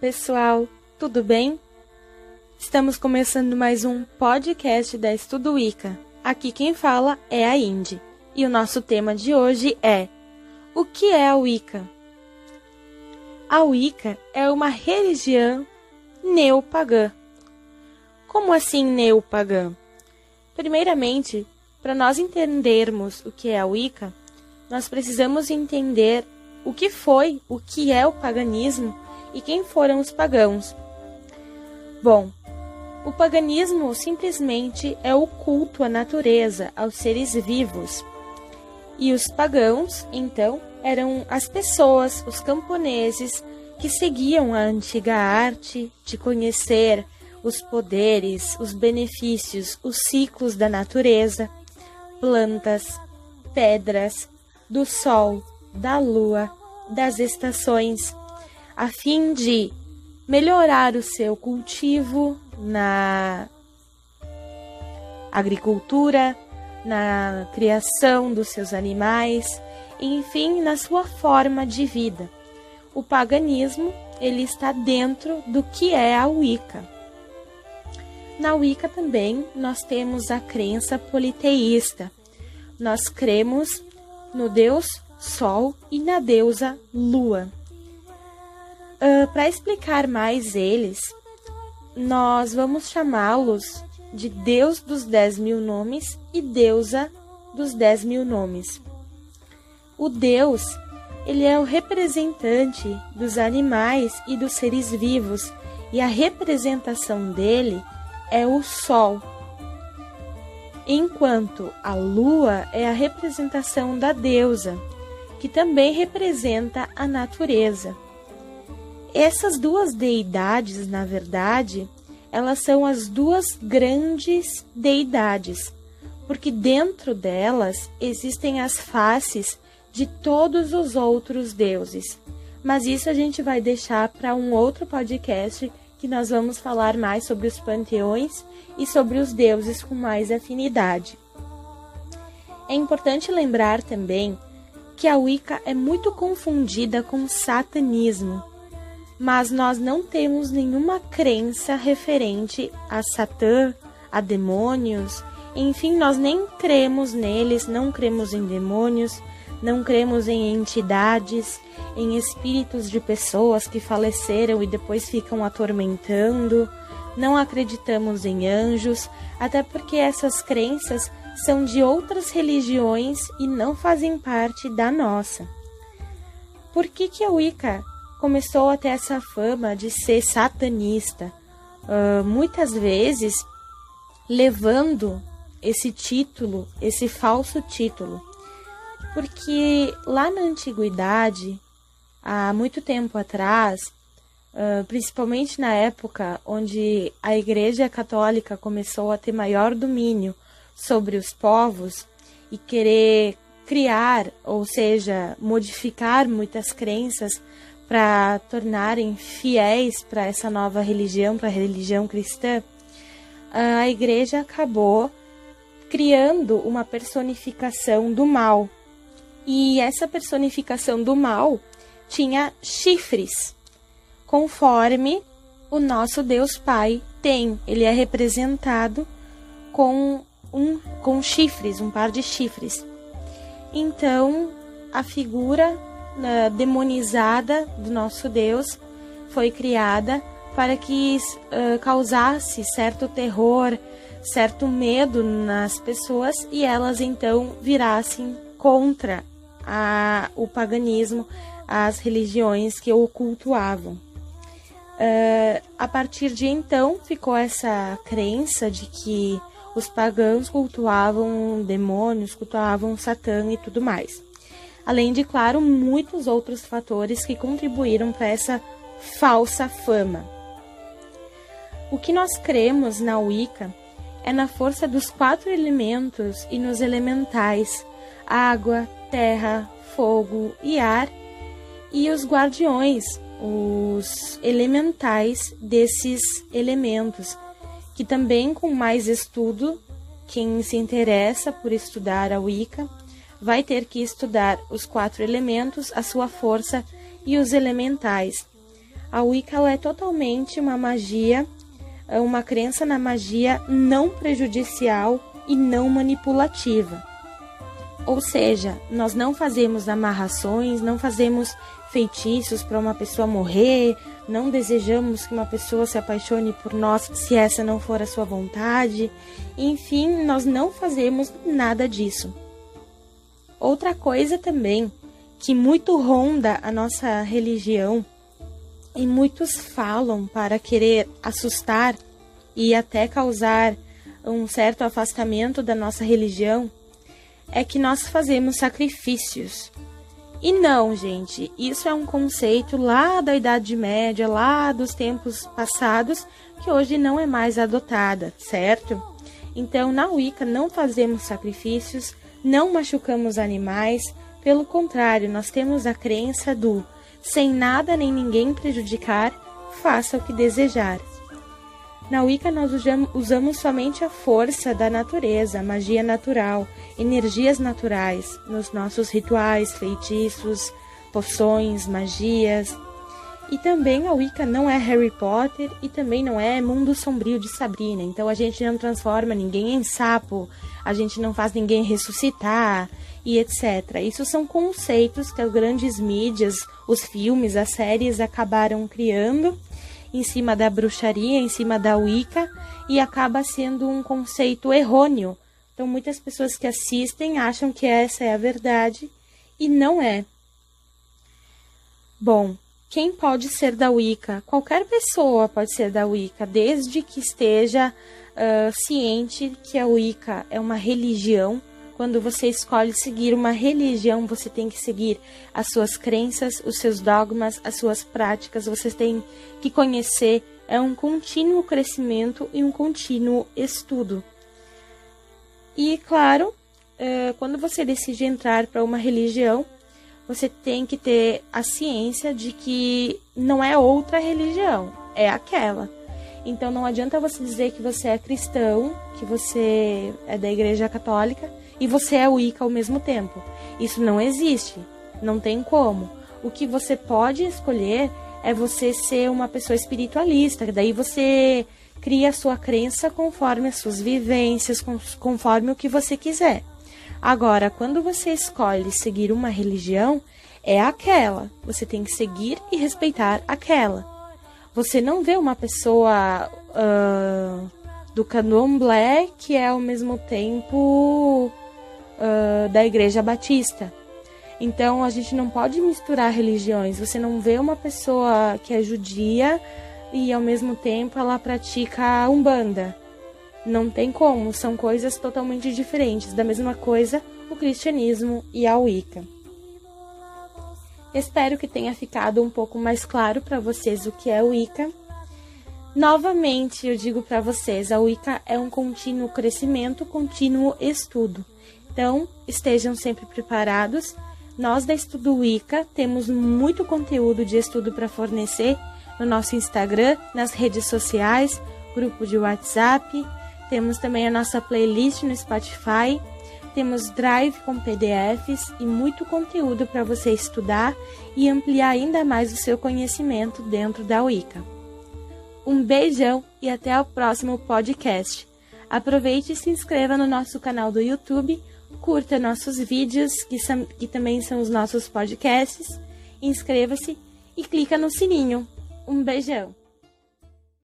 pessoal, tudo bem? Estamos começando mais um podcast da Estudo Wicca. Aqui quem fala é a Indy. E o nosso tema de hoje é: O que é a Wicca? A Wicca é uma religião neopagã. Como assim neopagã? Primeiramente, para nós entendermos o que é a Wicca, nós precisamos entender o que foi, o que é o paganismo e quem foram os pagãos. Bom, o paganismo simplesmente é o culto à natureza, aos seres vivos. E os pagãos, então, eram as pessoas, os camponeses, que seguiam a antiga arte de conhecer os poderes, os benefícios, os ciclos da natureza, plantas, pedras, do sol, da lua, das estações, a fim de melhorar o seu cultivo na agricultura, na criação dos seus animais, enfim, na sua forma de vida. O paganismo, ele está dentro do que é a Wicca. Na Wicca também nós temos a crença politeísta. Nós cremos no Deus Sol e na deusa Lua. Uh, ah, Para explicar mais eles, nós vamos chamá-los de Deus dos Dez Mil Nomes e Deusa dos Dez Mil Nomes. O Deus, ele é o representante dos animais e dos seres vivos, e a representação dele é o Sol, enquanto a Lua é a representação da deusa, que também representa a natureza. Essas duas deidades, na verdade, elas são as duas grandes deidades, porque dentro delas existem as faces de todos os outros deuses. Mas isso a gente vai deixar para um outro podcast que nós vamos falar mais sobre os panteões e sobre os deuses com mais afinidade. É importante lembrar também que a Wicca é muito confundida com satanismo mas nós não temos nenhuma crença referente a Satã, a demônios, enfim, nós nem cremos neles, não cremos em demônios, não cremos em entidades, em espíritos de pessoas que faleceram e depois ficam atormentando, não acreditamos em anjos, até porque essas crenças são de outras religiões e não fazem parte da nossa. Por que, que a Wicca começou a ter essa fama de ser satanista, uh, muitas vezes levando esse título, esse falso título, porque lá na antiguidade, há muito tempo atrás, uh, principalmente na época onde a Igreja Católica começou a ter maior domínio sobre os povos e querer criar, ou seja, modificar muitas crenças para tornarem fiéis para essa nova religião, para a religião cristã, a igreja acabou criando uma personificação do mal. E essa personificação do mal tinha chifres, conforme o nosso Deus Pai tem. Ele é representado com um com chifres, um par de chifres. Então, a figura uh, demonizada do nosso Deus foi criada para que uh, causasse certo terror, certo medo nas pessoas e elas então virassem contra a, o paganismo, as religiões que o cultuavam. Uh, a partir de então ficou essa crença de que os pagãos cultuavam demônios, cultuavam Satã e tudo mais além de, claro, muitos outros fatores que contribuíram para essa falsa fama. O que nós cremos na Wicca é na força dos quatro elementos e nos elementais: água, terra, fogo e ar, e os guardiões, os elementais desses elementos, que também com mais estudo, quem se interessa por estudar a Wicca vai ter que estudar os quatro elementos, a sua força e os elementais. A Wicca é totalmente uma magia, é uma crença na magia não prejudicial e não manipulativa. Ou seja, nós não fazemos amarrações, não fazemos feitiços para uma pessoa morrer, não desejamos que uma pessoa se apaixone por nós se essa não for a sua vontade. Enfim, nós não fazemos nada disso. Outra coisa também que muito ronda a nossa religião e muitos falam para querer assustar e até causar um certo afastamento da nossa religião é que nós fazemos sacrifícios. E não, gente, isso é um conceito lá da Idade Média, lá dos tempos passados, que hoje não é mais adotada, certo? Então, na Wicca não fazemos sacrifícios, não machucamos animais, pelo contrário, nós temos a crença do sem nada nem ninguém prejudicar, faça o que desejar. Na Wicca, nós usamos somente a força da natureza, magia natural, energias naturais, nos nossos rituais, feitiços, poções, magias. E também a Wicca não é Harry Potter e também não é Mundo Sombrio de Sabrina. Então a gente não transforma ninguém em sapo, a gente não faz ninguém ressuscitar e etc. Isso são conceitos que as grandes mídias, os filmes, as séries acabaram criando em cima da bruxaria, em cima da Wicca, e acaba sendo um conceito errôneo. Então, muitas pessoas que assistem acham que essa é a verdade e não é. Bom, quem pode ser da Wicca? Qualquer pessoa pode ser da Wicca, desde que esteja uh, ciente que a Wicca é uma religião quando você escolhe seguir uma religião, você tem que seguir as suas crenças, os seus dogmas, as suas práticas, você tem que conhecer. É um contínuo crescimento e um contínuo estudo. E, claro, é, quando você decide entrar para uma religião, você tem que ter a ciência de que não é outra religião, é aquela. Então não adianta você dizer que você é cristão, que você é da Igreja Católica e você é Wicca ao mesmo tempo. Isso não existe, não tem como. O que você pode escolher é você ser uma pessoa espiritualista, daí você cria a sua crença conforme as suas vivências, conforme o que você quiser. Agora, quando você escolhe seguir uma religião, é aquela. Você tem que seguir e respeitar aquela. Você não vê uma pessoa uh, do candomblé que é ao mesmo tempo uh, da Igreja Batista. Então a gente não pode misturar religiões. Você não vê uma pessoa que é judia e ao mesmo tempo ela pratica umbanda. Não tem como, são coisas totalmente diferentes. Da mesma coisa, o cristianismo e a Wicca. Espero que tenha ficado um pouco mais claro para vocês o que é Wicca. Novamente, eu digo para vocês, a Wicca é um contínuo crescimento, contínuo estudo. Então, estejam sempre preparados. Nós da Estudo Wicca temos muito conteúdo de estudo para fornecer no nosso Instagram, nas redes sociais, grupo de WhatsApp. Temos também a nossa playlist no Spotify. Temos Drive com PDFs e muito conteúdo para você estudar e ampliar ainda mais o seu conhecimento dentro da Wicca. Um beijão e até o próximo podcast. Aproveite e se inscreva no nosso canal do YouTube curta nossos vídeos, que, são, que também são os nossos podcasts, inscreva-se e clica no sininho. Um beijão!